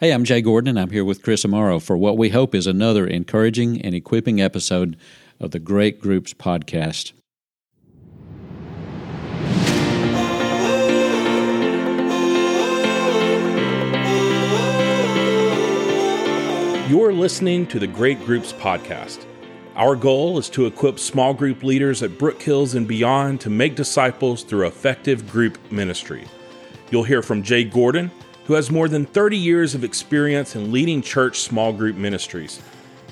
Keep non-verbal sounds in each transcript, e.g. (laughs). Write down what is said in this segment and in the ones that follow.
Hey, I'm Jay Gordon, and I'm here with Chris Amaro for what we hope is another encouraging and equipping episode of the Great Groups podcast. You're listening to the Great Groups podcast. Our goal is to equip small group leaders at Brook Hills and beyond to make disciples through effective group ministry. You'll hear from Jay Gordon, who has more than 30 years of experience in leading church small group ministries.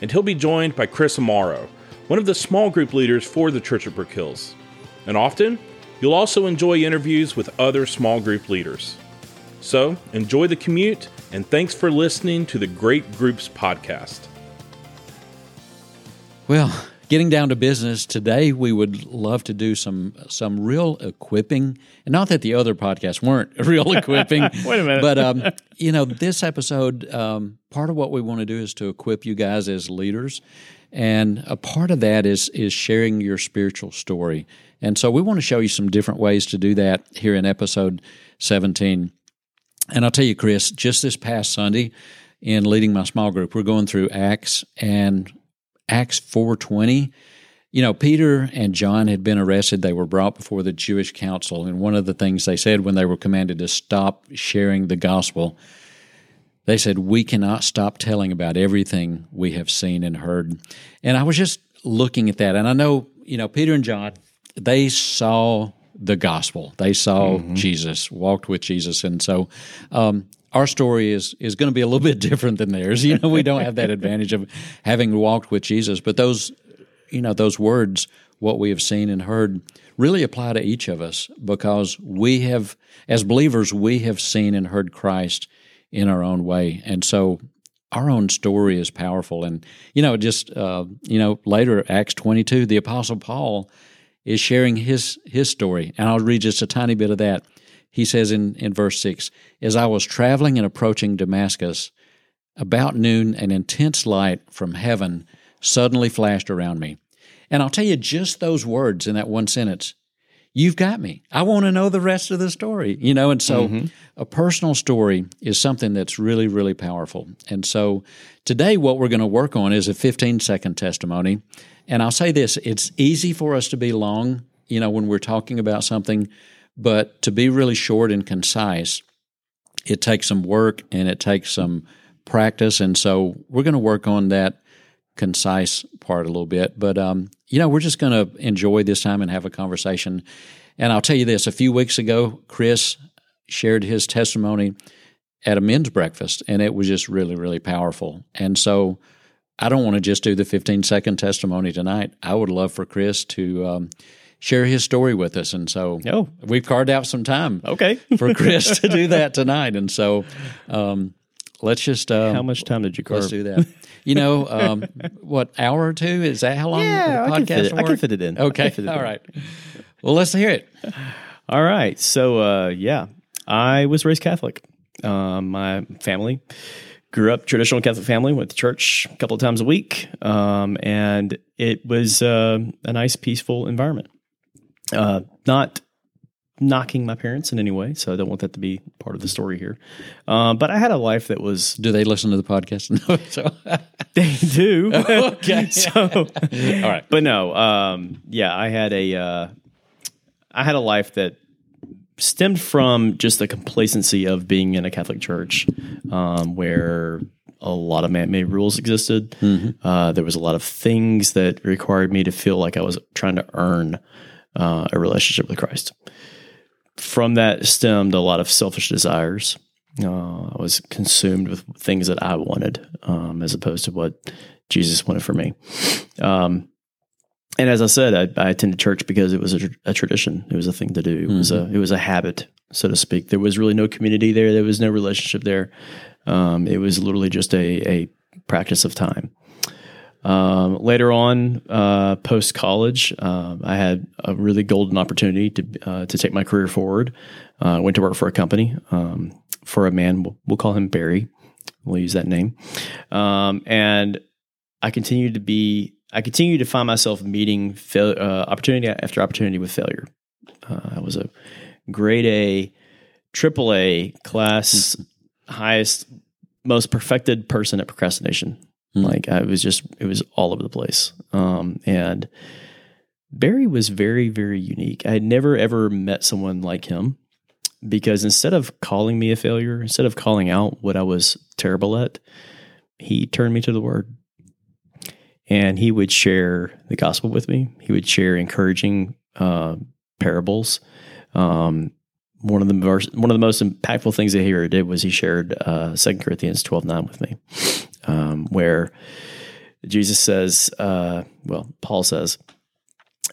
And he'll be joined by Chris Amaro, one of the small group leaders for the Church at Brook Hills. And often, you'll also enjoy interviews with other small group leaders. So, enjoy the commute, and thanks for listening to the Great Groups podcast. Well, getting down to business today, we would love to do some some real equipping, and not that the other podcasts weren't (laughs) real equipping. (laughs) Wait a minute, but um, (laughs) you know, this episode, um, part of what we want to do is to equip you guys as leaders, and a part of that is is sharing your spiritual story. And so, we want to show you some different ways to do that here in episode seventeen. And I'll tell you, Chris, just this past Sunday, in leading my small group, we're going through Acts, and Acts 4:20 you know Peter and John had been arrested. They were brought before the Jewish council. And one of the things they said when they were commanded to stop sharing the gospel they said we cannot stop telling about everything we have seen and heard. And I was just looking at that. And I know you know Peter and John they saw the gospel. They saw mm-hmm. Jesus walked with Jesus. And so um, our story is is going to be a little (laughs) bit different than theirs. You know, we don't have that advantage of having walked with Jesus, but those you know those words, what we have seen and heard, really apply to each of us because we have, as believers, we have seen and heard Christ in our own way, and so our own story is powerful. And you know, just uh, you know, later Acts twenty two, the Apostle Paul is sharing his his story, and I'll read just a tiny bit of that he says in, in verse 6 As I was traveling and approaching Damascus, about noon, an intense light from heaven suddenly flashed around me. And I'll tell you just those words in that one sentence. You've got me. I want to know the rest of the story, you know. And so, mm-hmm. a personal story is something that's really, really powerful. And so, today, what we're going to work on is a 15 second testimony. And I'll say this it's easy for us to be long, you know, when we're talking about something but to be really short and concise, it takes some work and it takes some practice. And so we're going to work on that concise part a little bit. But, um, you know, we're just going to enjoy this time and have a conversation. And I'll tell you this a few weeks ago, Chris shared his testimony at a men's breakfast, and it was just really, really powerful. And so I don't want to just do the 15 second testimony tonight. I would love for Chris to. Um, share his story with us. And so oh. we've carved out some time okay. (laughs) for Chris to do (laughs) that tonight. And so um, let's just. Um, how much time did you carve? Let's do that. You know, (laughs) um, what, hour or two? Is that how long yeah, the podcast I can, fit it, I can fit it in. Okay. It All in. right. Well, let's hear it. All right. So, uh, yeah, I was raised Catholic. Uh, my family grew up traditional Catholic family, went to church a couple of times a week, um, and it was uh, a nice, peaceful environment. Uh, not knocking my parents in any way, so I don't want that to be part of the story here. Um, but I had a life that was. Do they listen to the podcast? (laughs) No, so (laughs) they do. (laughs) okay, so all right, but no, um, yeah, I had a, uh, I had a life that stemmed from just the complacency of being in a Catholic church, um, where a lot of man-made rules existed. Mm-hmm. Uh, there was a lot of things that required me to feel like I was trying to earn uh, a relationship with Christ. From that stemmed a lot of selfish desires. Uh, I was consumed with things that I wanted, um, as opposed to what Jesus wanted for me. Um, and as I said, I, I, attended church because it was a, a, tradition. It was a thing to do. It mm-hmm. was a it was a habit, so to speak. There was really no community there. There was no relationship there. Um, it was literally just a, a practice of time. Um, later on, uh, post college, uh, I had a really golden opportunity to uh, to take my career forward. Uh, I went to work for a company um, for a man. We'll, we'll, call him Barry. We'll use that name. Um, and I continued to be. I continued to find myself meeting fail, uh, opportunity after opportunity with failure. Uh, I was a grade A, triple A class, highest most perfected person at procrastination. Like I was just, it was all over the place. Um, and Barry was very, very unique. I had never ever met someone like him because instead of calling me a failure, instead of calling out what I was terrible at, he turned me to the word. And he would share the gospel with me. He would share encouraging uh, parables. Um, one of the most one of the most impactful things that he ever did was he shared uh, 2 Corinthians twelve nine with me, um, where Jesus says, uh, well, Paul says,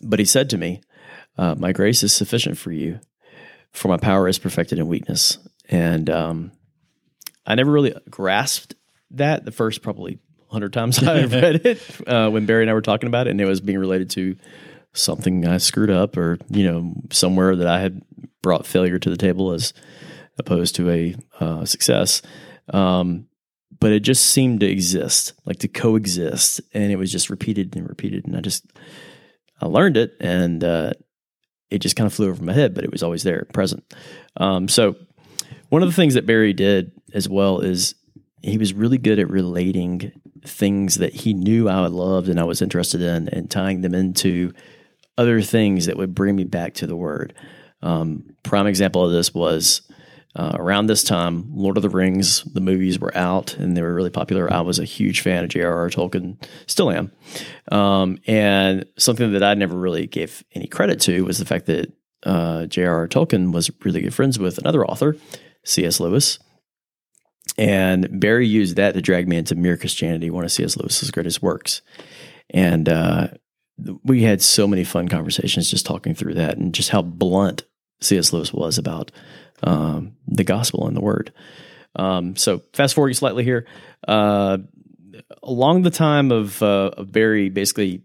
but he said to me, uh, "My grace is sufficient for you, for my power is perfected in weakness." And um, I never really grasped that the first probably hundred times (laughs) I (laughs) read it uh, when Barry and I were talking about it, and it was being related to something I screwed up or you know somewhere that I had brought failure to the table as opposed to a uh, success. Um, but it just seemed to exist, like to coexist, and it was just repeated and repeated. And I just I learned it, and uh, it just kind of flew over my head, but it was always there, present. Um, so one of the things that Barry did as well is he was really good at relating things that he knew I loved and I was interested in, and tying them into other things that would bring me back to the Word. Um, prime example of this was uh, around this time, Lord of the Rings, the movies were out and they were really popular. I was a huge fan of J.R.R. Tolkien, still am. Um, and something that I never really gave any credit to was the fact that uh, J.R.R. Tolkien was really good friends with another author, C.S. Lewis. And Barry used that to drag me into Mere Christianity, one of C.S. Lewis's greatest works. And uh, we had so many fun conversations just talking through that and just how blunt C.S. Lewis was about um, the gospel and the word. Um, so fast forward slightly here. Uh, along the time of, uh, of Barry basically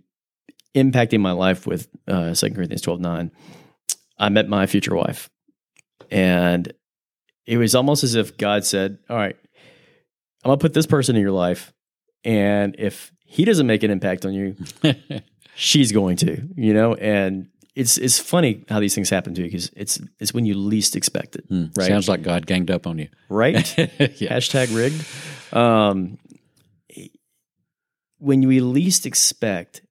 impacting my life with uh, 2 Corinthians 12 9, I met my future wife. And it was almost as if God said, All right, I'm going to put this person in your life. And if he doesn't make an impact on you, (laughs) she's going to, you know, and it's it's funny how these things happen to you because it's it's when you least expect it, Hmm. right? Sounds like God ganged up on you. right? (laughs) Hashtag rigged. Um, when we least expect,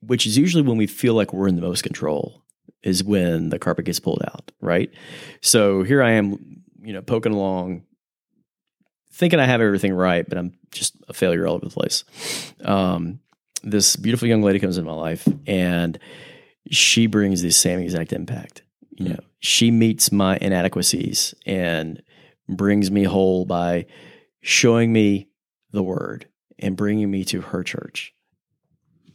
which is usually when we feel like we're in the most control, is when the carpet gets pulled out, right? So here I am, you know, poking along, thinking I have everything right, but I'm just a failure all over the place. Um, this beautiful young lady comes into my life, and she brings the same exact impact. You know, she meets my inadequacies and brings me whole by showing me the word and bringing me to her church.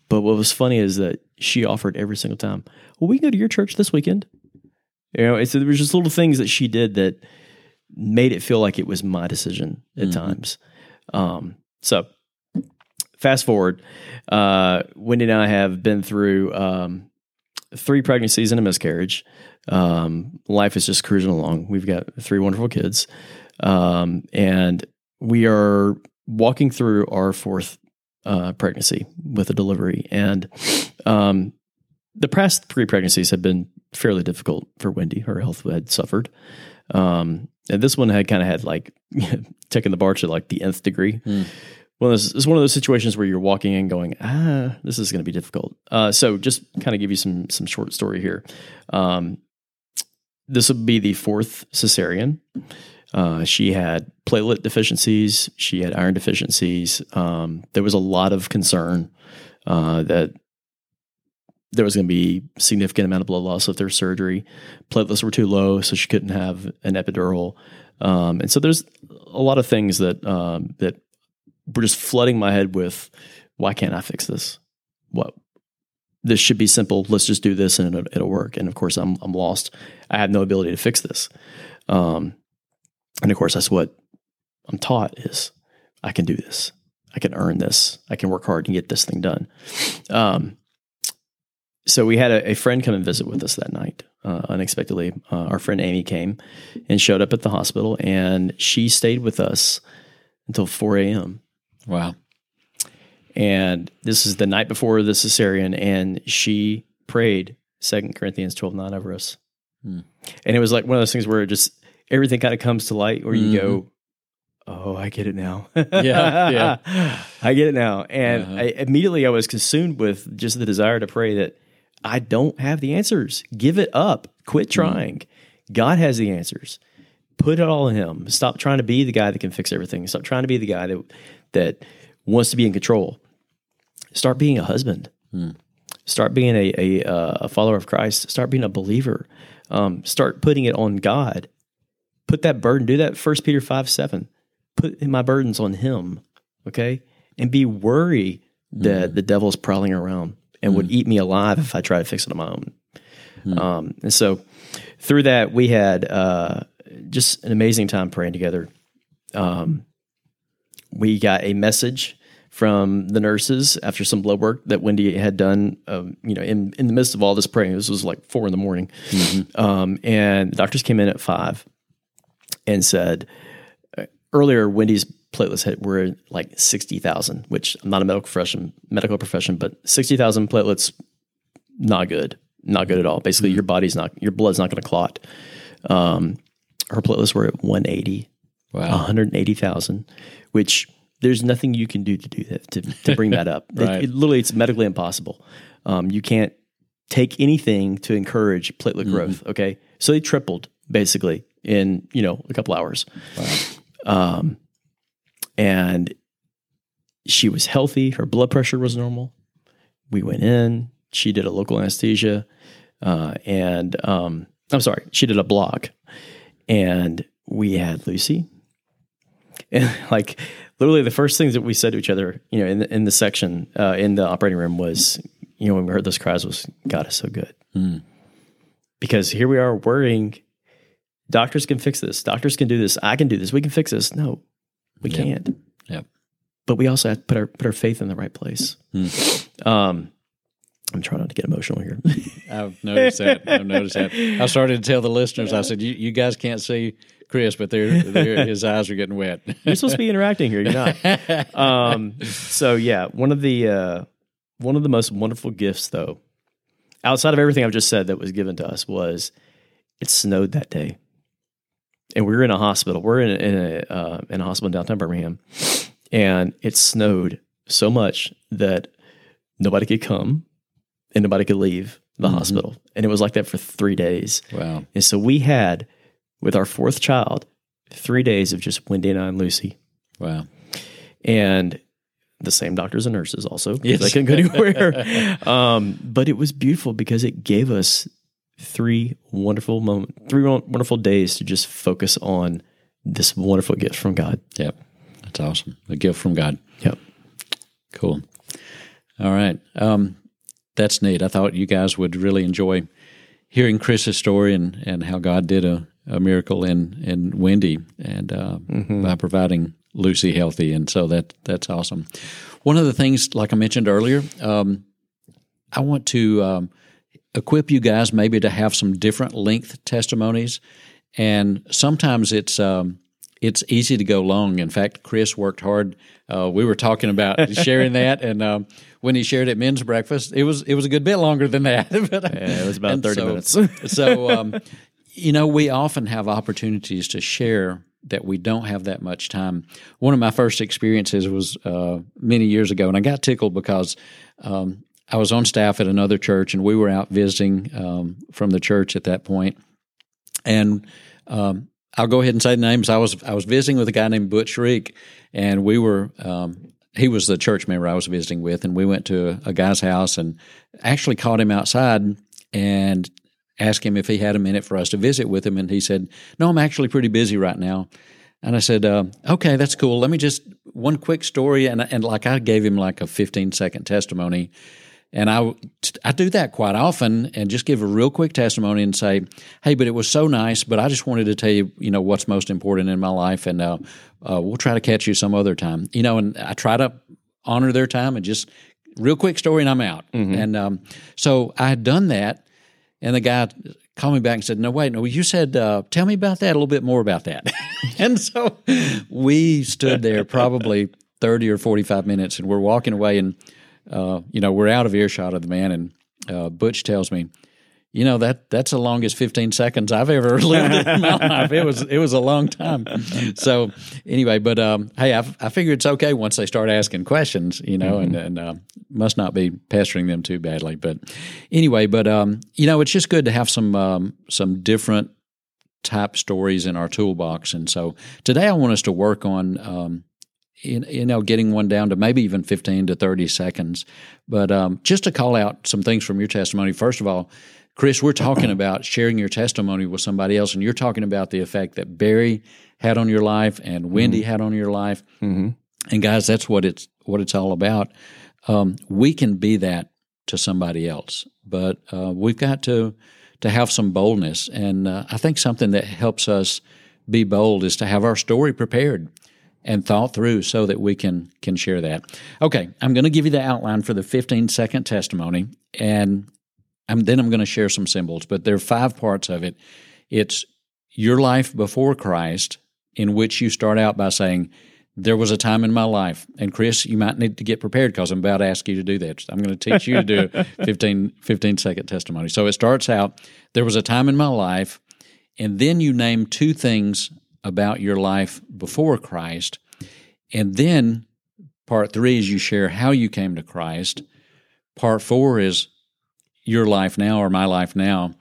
But what was funny is that she offered every single time, "Well, we can go to your church this weekend." You know, it's there was just little things that she did that made it feel like it was my decision at Mhm. times. Um, so, fast forward, uh, Wendy and I have been through um, three pregnancies and a miscarriage. Um, life is just cruising along. We've got three wonderful kids, um, and we are walking through our fourth uh, pregnancy with a delivery. And um, the past three pregnancies have been fairly difficult for Wendy. Her health had suffered. Um, and this one had kind of had like (laughs) taken the bar to like the nth degree. Hmm. Well, it's, it's one of those situations where you're walking in going, ah, this is going to be difficult. Uh, so just kind of give you some some short story here. Um, this would be the fourth cesarean. Uh, she had platelet deficiencies. She had iron deficiencies. Um, there was a lot of concern uh, that there was going to be significant amount of blood loss with her surgery. Platelets were too low, so she couldn't have an epidural. Um, and so there's a lot of things that um, that were just flooding my head with, why can't I fix this? What this should be simple. Let's just do this and it'll, it'll work. And of course, I'm I'm lost. I have no ability to fix this. Um, and of course, that's what I'm taught is I can do this. I can earn this. I can work hard and get this thing done. Um, so we had a, a friend come and visit with us that night uh, unexpectedly. Uh, our friend Amy came and showed up at the hospital, and she stayed with us until 4 a.m. Wow. And this is the night before the cesarean, and she prayed Second Corinthians 12 9 over us. Hmm. And it was like one of those things where it just everything kind of comes to light where you go, mm-hmm. oh, I get it now. Yeah, yeah. (laughs) I get it now. And uh-huh. I, immediately I was consumed with just the desire to pray that I don't have the answers. Give it up. Quit hmm. trying. God has the answers. Put it all in Him. Stop trying to be the guy that can fix everything. Stop trying to be the guy that that wants to be in control. Start being a husband. Start being a a, uh, a follower of Christ. Start being a believer. Um, start putting it on God. Put that burden. Do that. First Peter five seven. Put my burdens on Him. Okay, and be worried that the devil's prowling around and would eat me alive if I try to fix it on my own. Um, and so through that, we had uh, just an amazing time praying together. Um, we got a message from the nurses after some blood work that Wendy had done. Um, you know, in in the midst of all this praying, this was like four in the morning, um, and the doctors came in at five and said uh, earlier Wendy's platelets had, were like sixty thousand, which I'm not a medical profession medical profession, but sixty thousand platelets not good, not good at all. Basically, your body's not your blood's not going to clot. Um, her platelets were at 180, Wow. 180,000, which there's nothing you can do to do that to, to bring that up. (laughs) Right. it, literally, it's medically impossible. Um, you can't take anything to encourage platelet growth. Okay, so they tripled basically in you know a couple hours. Um, and she was healthy. Her blood pressure was normal. We went in. She did a local anesthesia, uh, and um, I'm sorry, she did a block, and we had Lucy. And (laughs) like literally, the first things that we said to each other, you know, in the, in the section uh, in the operating room was, you know, when we heard those cries, was God is so good, because here we are worrying. Doctors can fix this. Doctors can do this. I can do this. We can fix this. No, we can't Yep. but we also have to put our put our faith in the right place. Um, I'm trying not to get emotional here. I've noticed that. I've noticed that. I started to tell the listeners. I said, "You, you guys can't see Chris, but they're, they're, (laughs) his eyes are getting wet." You're supposed to be interacting here. You're not. (laughs) Um, so yeah, one of the uh, one of the most wonderful gifts, though, outside of everything I've just said, that was given to us was it snowed that day, and we were in a hospital. We're in a, in a, uh, in a hospital in downtown Birmingham, and it snowed so much that nobody could come and nobody could leave the hospital, and it was like that for three days. wow. And so we had, with our fourth child, three days of just Wendy and I and Lucy, Wow. and the same doctors and nurses also because Yes. I couldn't go anywhere. (laughs) um, but it was beautiful because it gave us three wonderful moment, three wonderful days to just focus on this wonderful gift from God. Yep. That's awesome. A gift from God. Yep. Cool. All right. Um, that's neat. I thought you guys would really enjoy hearing Chris's story and, and how God did a, a miracle in, in Wendy and uh, by providing Lucy healthy. And so that that's awesome. One of the things, like I mentioned earlier, um, I want to um, equip you guys maybe to have some different length testimonies. And sometimes it's um, it's easy to go long. In fact, Chris worked hard. Uh, we were talking about (laughs) sharing that, and um, when he shared at men's breakfast, it was it was a good bit longer than that. (laughs) but, Yeah, it was about 30 so- minutes. (laughs) so, um, you know, we often have opportunities to share that we don't have that much time. One of my first experiences was uh, many years ago, and I got tickled because um, I was on staff at another church, and we were out visiting um, from the church at that point. and um, I'll go ahead and say the names. I was I was visiting with a guy named Butch Shriek, and we were um, he was the church member I was visiting with, and we went to a, a guy's house and actually caught him outside and asked him if he had a minute for us to visit with him, and he said, "No, I'm actually pretty busy right now." And I said, uh, "Okay, that's cool. Let me just one quick story." And and like I gave him like a 15 second testimony, and I I do that quite often, and just give a real quick testimony and say, "Hey, but it was so nice, but I just wanted to tell you, you know, what's most important in my life, and uh, uh, we'll try to catch you some other time." You know, and I try to honor their time and just real quick story, and I'm out. And um, so I had done that, and the guy called me back and said, "No, wait, no, you said uh, tell me about that a little bit more about that." (laughs) and so we stood there probably thirty or forty-five minutes, and we're walking away, and uh, you know we're out of earshot of the man, and uh, Butch tells me, you know that that's the longest 15 seconds I've ever (laughs) lived in my life. It was it was a long time. So anyway, but um, hey, I, I figure it's okay once they start asking questions, you know, mm-hmm. and, and uh, must not be pestering them too badly. But anyway, but um, you know, it's just good to have some um, some different type stories in our toolbox. And so today I want us to work on um, you know, getting one down to maybe even 15 to 30 seconds. But um, just to call out some things from your testimony, first of all, Chris, we're talking about sharing your testimony with somebody else, and you're talking about the effect that Barry had on your life and Wendy mm-hmm. had on your life. Mm-hmm. And guys, that's what it's what it's all about. Um, we can be that to somebody else, but uh, we've got to to have some boldness. And uh, I think something that helps us be bold is to have our story prepared and thought through so that we can can share that. Okay, I'm going to give you the outline for the 15 second testimony, and I'm, then I'm going to share some symbols. But there are five parts of it. It's your life before Christ, in which you start out by saying, "There was a time in my life," and Chris, you might need to get prepared because I'm about to ask you to do that. I'm going to teach you to do a (laughs) 15, 15 second testimony. So it starts out, "There was a time in my life," and then you name two things about your life before Christ. And then part three is you share how you came to Christ. Part four is your life now or my life now.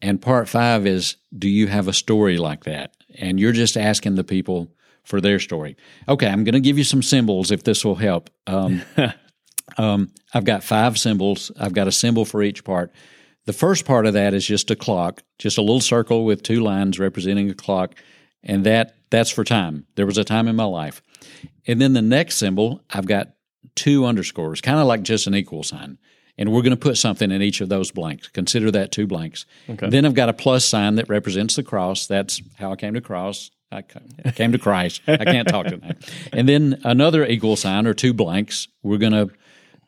And part five is do you have a story like that? And you're just asking the people for their story. Okay, I'm going to give you some symbols if this will help. Um, (laughs) um, I've got five symbols. I've got a symbol for each part. The first part of that is just a clock, just a little circle with two lines representing a clock and that that's for time. There was a time in my life. And then the next symbol, I've got two underscores, kind of like just an equal sign. And we're going to put something in each of those blanks. Consider that two blanks. Okay. Then I've got a plus sign that represents the cross. That's how I came to cross. I came to Christ. I can't talk to that. (laughs) And then another equal sign or two blanks. We're going to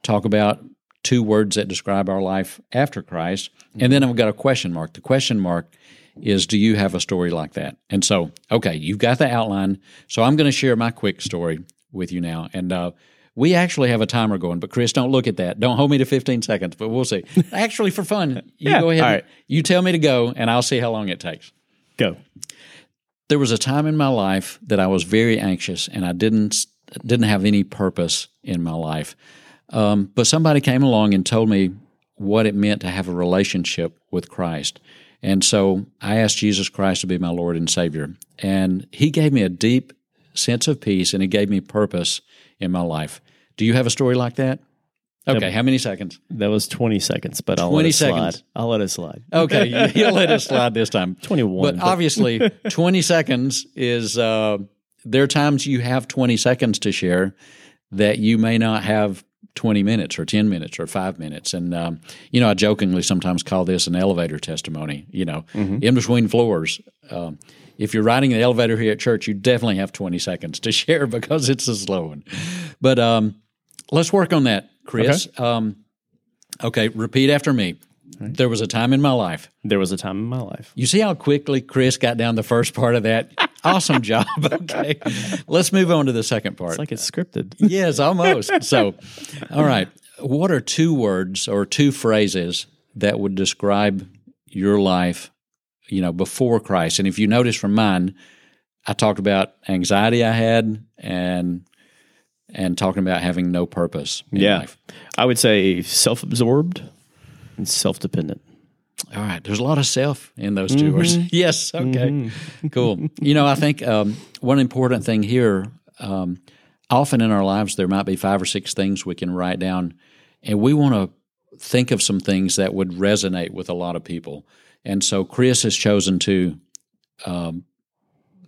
talk about two words that describe our life after Christ. And then I've got a question mark. The question mark is do you have a story like that? And so, okay, you've got the outline. So I'm going to share my quick story with you now. And uh, we actually have a timer going, but Chris, don't look at that. Don't hold me to 15 seconds, but we'll see. (laughs) actually, for fun, you yeah, go ahead. All right. You tell me to go, and I'll see how long it takes. Go. There was a time in my life that I was very anxious, and I didn't didn't have any purpose in my life. Um, but somebody came along and told me what it meant to have a relationship with Christ. And so I asked Jesus Christ to be my Lord and Savior. And He gave me a deep sense of peace and He gave me purpose in my life. Do you have a story like that? Okay, that, how many seconds? That was 20 seconds, but I'll 20 let it seconds. slide. I'll let it slide. Okay, you'll let it slide this time. (laughs) 21. But, but. obviously, (laughs) 20 seconds is, uh, there are times you have 20 seconds to share that you may not have 20 minutes or 10 minutes or five minutes. And, um, you know, I jokingly sometimes call this an elevator testimony, you know, mm-hmm. in between floors. Um, if you're riding an elevator here at church, you definitely have 20 seconds to (laughs) share because it's a slow one. But um, let's work on that, Chris. Okay. Um, okay, repeat after me. Right. There was a time in my life. There was a time in my life. You see how quickly Chris got down the first part of that? (laughs) awesome job. (laughs) Okay. Let's move on to the second part. It's like it's scripted. yes, almost. So, all right. What are two words or two phrases that would describe your life, you know, before Christ? And if you notice from mine, I talked about anxiety I had and and talking about having no purpose yeah. Life. I would say self-absorbed and self-dependent. All right. There's a lot of self in those 2 mm-hmm. words. (laughs) yes. Okay. Mm-hmm. cool. You know, I think um, one important thing here um, often in our lives, there might be five or six things we can write down, and we want to think of some things that would resonate with a lot of people. And so Chris has chosen to um,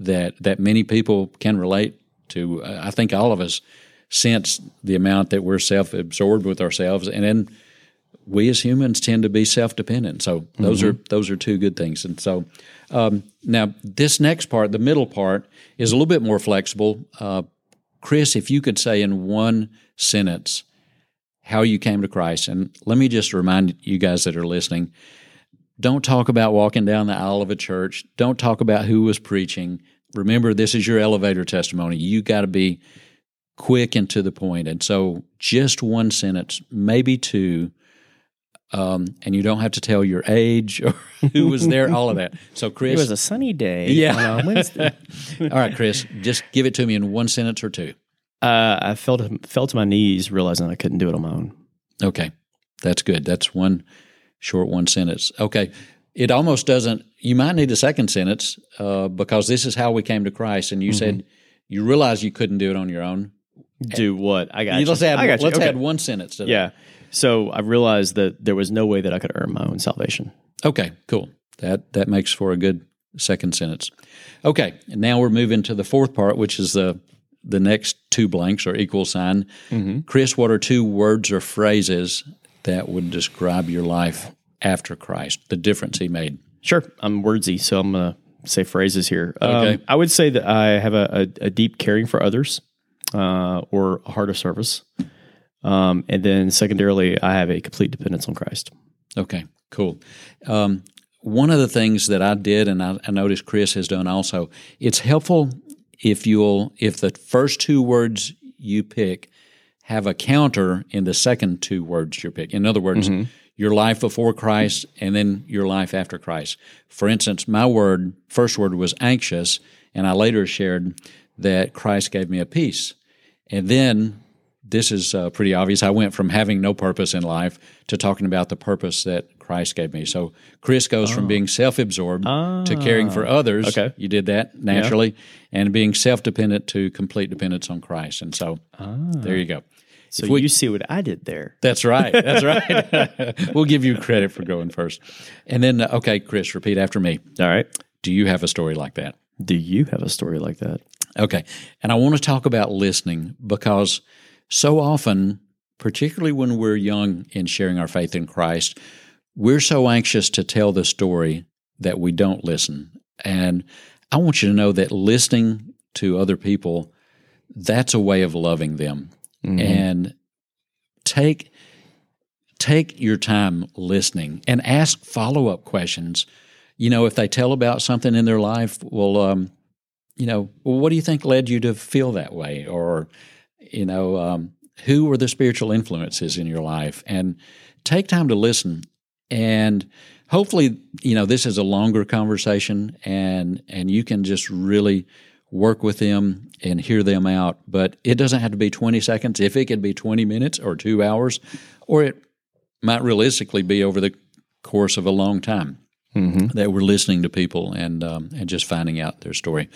that that many people can relate to. I think all of us sense the amount that we're self-absorbed with ourselves, and then we as humans tend to be self-dependent. So those mm-hmm. are those are two good things. And so um, now this next part, the middle part, is a little bit more flexible. Uh, Chris, if you could say in one sentence how you came to Christ, and let me just remind you guys that are listening. Don't talk about walking down the aisle of a church. Don't talk about who was preaching. Remember, this is your elevator testimony. You got to be quick and to the point. And so, just one sentence, maybe two, Um, and you don't have to tell your age or (laughs) who was there, all of that. So, Chris, It was a sunny day. Yeah. on Wednesday. (laughs) all right, Chris, just give it to me in one sentence or two. uh, I fell to, fell to my knees, realizing I couldn't do it on my own. Okay, that's good. That's one short one sentence. Okay, it almost doesn't. You might need a second sentence uh, because this is how we came to Christ, and you said you realized you couldn't do it on your own. Do what? I got you. Let's add. I got you. Let's Okay. add one sentence to that. Yeah. So I realized that there was no way that I could earn my own salvation. Okay, cool. That that makes for a good second sentence. Okay, and now we're moving to the fourth part, which is the the next two blanks or equal sign. Chris, what are two words or phrases that would describe your life after Christ? The difference he made. Sure. I'm wordsy, so I'm going to say phrases here. Um, Okay. I would say that I have a, a, a deep caring for others uh, or a heart of service. Um, and then secondarily, I have a complete dependence on Christ. Okay, cool. Um, one of the things that I did, and I, I noticed Chris has done also, it's helpful if you'll if the first two words you pick have a counter in the second two words you pick. In other words, your life before Christ and then your life after Christ. For instance, my word, first word was anxious, and I later shared that Christ gave me a peace. And then this is uh, pretty obvious. I went from having no purpose in life to talking about the purpose that Christ gave me. So Chris goes from being self-absorbed to caring for others. Okay. You did that naturally, and being self-dependent to complete dependence on Christ. And so there you go. So you see what I did there. That's right. That's (laughs) right. (laughs) we'll give you credit for going first. And then, uh, okay, Chris, repeat after me. All right. Do you have a story like that? Do you have a story like that? Okay. And I want to talk about listening because so often, particularly when we're young in sharing our faith in Christ, we're so anxious to tell the story that we don't listen. And I want you to know that listening to other people, that's a way of loving them. And take take your time listening and ask follow-up questions. You know, if they tell about something in their life, well, um, you know, well, what do you think led you to feel that way? Or, you know, um, who were the spiritual influences in your life? And take time to listen. And hopefully, you know, this is a longer conversation and and you can just really work with them and hear them out. But it doesn't have to be 20 seconds. If it could be 20 minutes or two hours, or it might realistically be over the course of a long time that we're listening to people and um, and just finding out their story.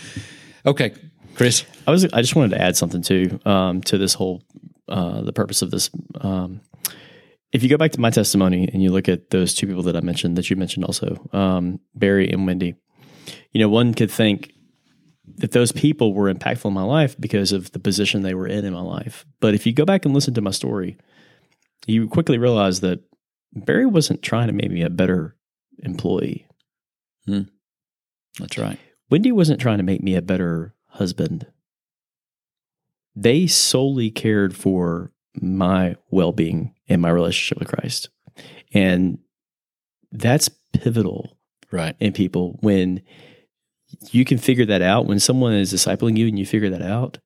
Okay, Chris. I was. I just wanted to add something too um, to this whole uh, the purpose of this. Um, if you go back to my testimony and you look at those two people that I mentioned, that you mentioned also, um, Barry and Wendy, you know, one could think that those people were impactful in my life because of the position they were in in my life. But if you go back and listen to my story, you quickly realize that Barry wasn't trying to make me a better employee. That's right. Wendy wasn't trying to make me a better husband. They solely cared for my well being and my relationship with Christ. And that's pivotal Right. in people when you can figure that out. When someone is discipling you and you figure that out,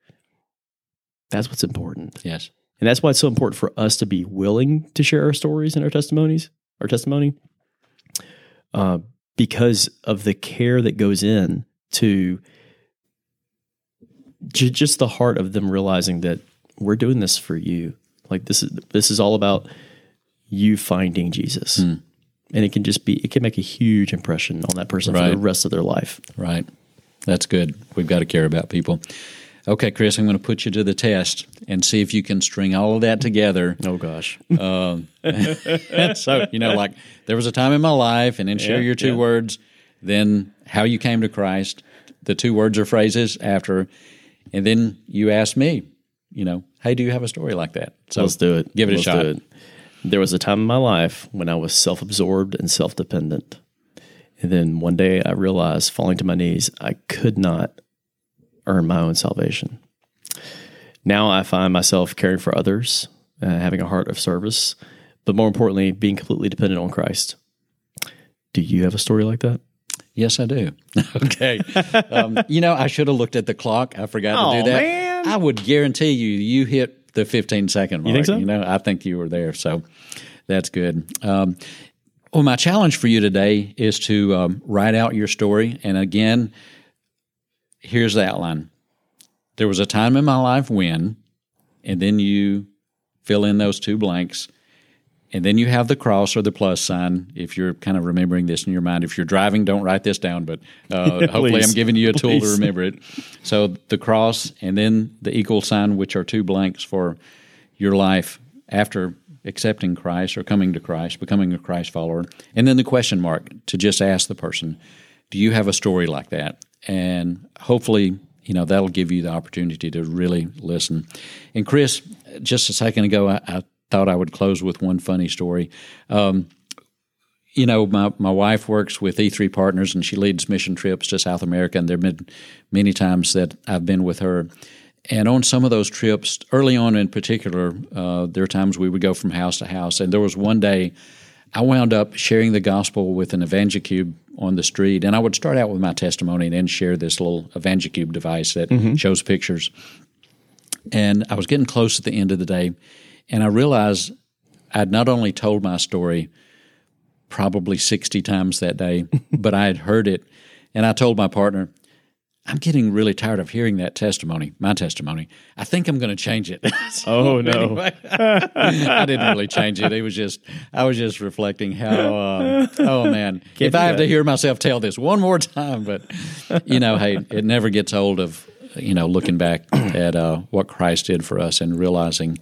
that's what's important. Yes. And that's why it's so important for us to be willing to share our stories and our testimonies, our testimony, uh, because of the care that goes in to ju- just the heart of them realizing that we're doing this for you. Like this is this is all about you finding Jesus, and it can just be it can make a huge impression on that person for the rest of their life. Right. That's good. We've got to care about people. Okay, Chris, I'm going to put you to the test and see if you can string all of that together. Oh gosh, Um, (laughs) so, you know, like there was a time in my life, and then share Yeah, your two yeah. words, then how you came to Christ, the two words or phrases after, and then you asked me, you know, hey, do you have a story like that? So let's do it. Give it a Let's shot. do it. There was a time in my life when I was self absorbed and self dependent. And then one day I realized, falling to my knees, I could not earn my own salvation. Now I find myself caring for others, uh, having a heart of service, but more importantly, being completely dependent on Christ. Do you have a story like that? Yes, I do. (laughs) okay. Um, you know, I should have looked at the clock. I forgot to do that. man. I would guarantee you, you hit the 15 second mark. You think so? You know, I think you were there. So, That's good. Um, well, my challenge for you today is to um, write out your story. And again, here's the outline. There was a time in my life when, and then you fill in those two blanks. And then you have the cross or the plus sign if you're kind of remembering this in your mind. If you're driving, don't write this down, but uh, (laughs) hopefully I'm giving you a tool to remember it. So the cross and then the equal sign, which are two blanks for your life after accepting Christ or coming to Christ, becoming a Christ follower. And then the question mark to just ask the person, do you have a story like that? And hopefully, you know, that'll give you the opportunity to really listen. And Chris, just a second ago, I, I thought I would close with one funny story. Um, you know, my, my wife works with E3 Partners and she leads mission trips to South America. And there have been many times that I've been with her. And on some of those trips, early on in particular, uh, there are times we would go from house to house. And there was one day I wound up sharing the gospel with an EvangeCube on the street. And I would start out with my testimony and then share this little EvangeCube device that mm-hmm. shows pictures. And I was getting close at the end of the day. And I realized I'd not only told my story probably 60 times that day, (laughs) but I had heard it. And I told my partner, I'm getting really tired of hearing that testimony, my testimony. I think I'm going to change it. (laughs) so oh no, (laughs) I didn't really change it. It was just I was just reflecting how. Uh, oh man, Can't if I have that. to hear myself tell this one more time, but you know, hey, it never gets old of you know looking back (clears throat) at uh, what Christ did for us and realizing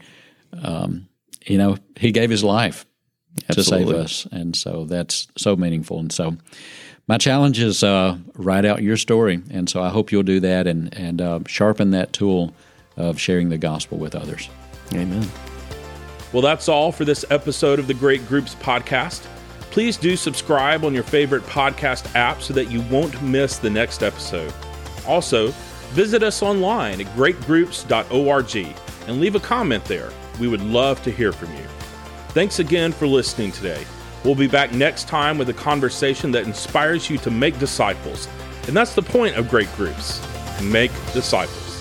um, you know, he gave his life Absolutely. to save us, and so that's so meaningful. And so, my challenge is uh, write out your story, and so I hope you'll do that and and uh, sharpen that tool of sharing the gospel with others. Amen. Well, that's all for this episode of the Great Groups podcast. Please do subscribe on your favorite podcast app so that you won't miss the next episode. Also, visit us online at greatgroups.org and leave a comment there. We would love to hear from you. Thanks again for listening today. We'll be back next time with a conversation that inspires you to make disciples. And that's the point of great groups make disciples.